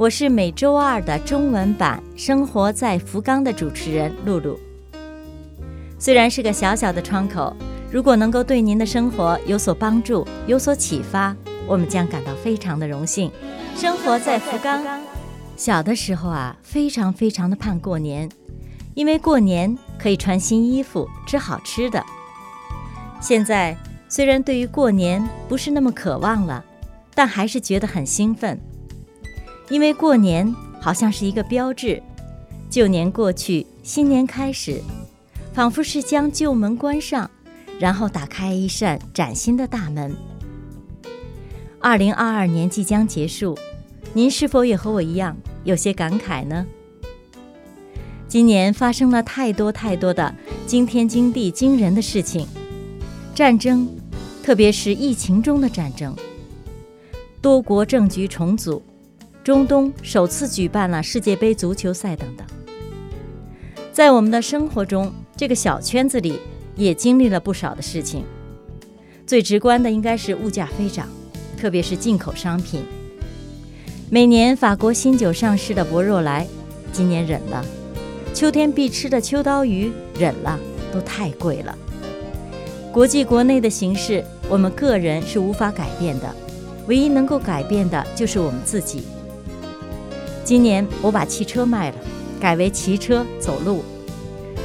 我是每周二的中文版《生活在福冈》的主持人露露。虽然是个小小的窗口，如果能够对您的生活有所帮助、有所启发，我们将感到非常的荣幸。生活在福冈，小的时候啊，非常非常的盼过年，因为过年可以穿新衣服、吃好吃的。现在虽然对于过年不是那么渴望了，但还是觉得很兴奋。因为过年好像是一个标志，旧年过去，新年开始，仿佛是将旧门关上，然后打开一扇崭新的大门。二零二二年即将结束，您是否也和我一样有些感慨呢？今年发生了太多太多的惊天惊地惊人的事情，战争，特别是疫情中的战争，多国政局重组。中东首次举办了世界杯足球赛等等，在我们的生活中，这个小圈子里也经历了不少的事情。最直观的应该是物价飞涨，特别是进口商品。每年法国新酒上市的博若莱，今年忍了；秋天必吃的秋刀鱼忍了，都太贵了。国际国内的形势，我们个人是无法改变的，唯一能够改变的就是我们自己。今年我把汽车卖了，改为骑车走路。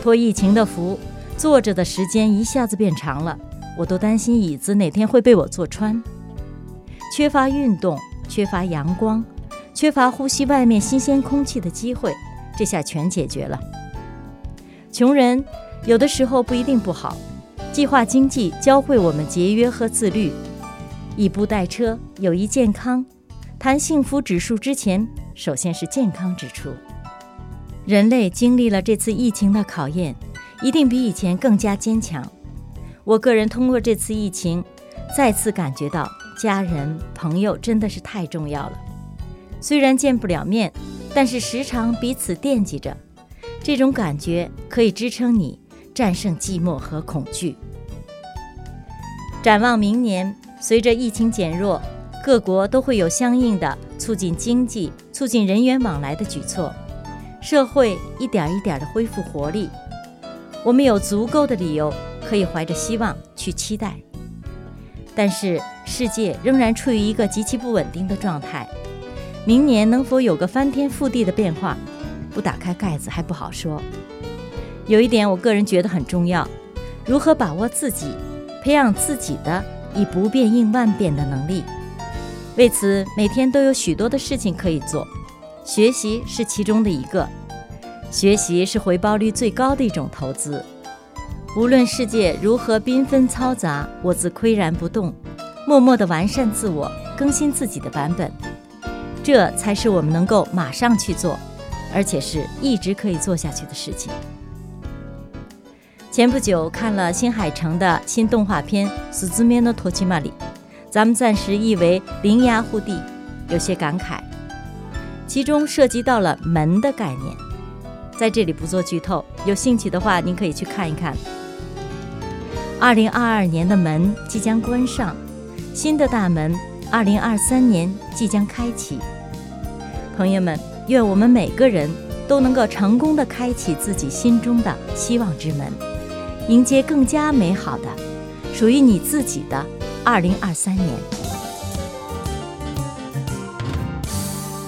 托疫情的福，坐着的时间一下子变长了，我都担心椅子哪天会被我坐穿。缺乏运动，缺乏阳光，缺乏呼吸外面新鲜空气的机会，这下全解决了。穷人有的时候不一定不好，计划经济教会我们节约和自律。以步带车，有益健康。谈幸福指数之前。首先是健康指出，人类经历了这次疫情的考验，一定比以前更加坚强。我个人通过这次疫情，再次感觉到家人朋友真的是太重要了。虽然见不了面，但是时常彼此惦记着，这种感觉可以支撑你战胜寂寞和恐惧。展望明年，随着疫情减弱。各国都会有相应的促进经济、促进人员往来的举措，社会一点一点的恢复活力。我们有足够的理由可以怀着希望去期待。但是世界仍然处于一个极其不稳定的状态，明年能否有个翻天覆地的变化，不打开盖子还不好说。有一点我个人觉得很重要：如何把握自己，培养自己的以不变应万变的能力。为此，每天都有许多的事情可以做，学习是其中的一个。学习是回报率最高的一种投资。无论世界如何缤纷嘈杂，我自岿然不动，默默地完善自我，更新自己的版本，这才是我们能够马上去做，而且是一直可以做下去的事情。前不久看了新海诚的新动画片《死字面的托奇玛里》。咱们暂时译为“灵牙护地”，有些感慨，其中涉及到了门的概念，在这里不做剧透，有兴趣的话您可以去看一看。二零二二年的门即将关上，新的大门二零二三年即将开启。朋友们，愿我们每个人都能够成功的开启自己心中的希望之门，迎接更加美好的属于你自己的。二零二三年，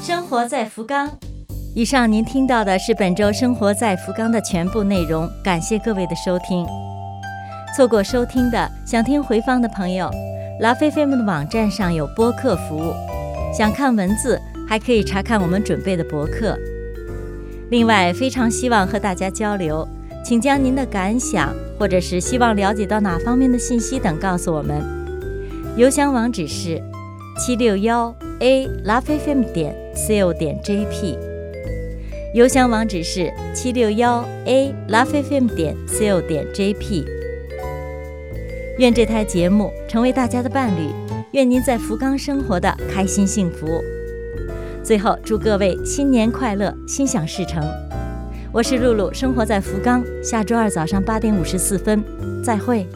生活在福冈。以上您听到的是本周《生活在福冈》的全部内容，感谢各位的收听。错过收听的，想听回放的朋友，拉菲菲们的网站上有播客服务，想看文字还可以查看我们准备的博客。另外，非常希望和大家交流，请将您的感想或者是希望了解到哪方面的信息等告诉我们。邮箱网址是七六幺 a l a f f m 点 co 点 jp。邮箱网址是七六幺 a lovefm 点 co 点 jp。愿这台节目成为大家的伴侣，愿您在福冈生活的开心幸福。最后，祝各位新年快乐，心想事成。我是露露，生活在福冈。下周二早上八点五十四分，再会。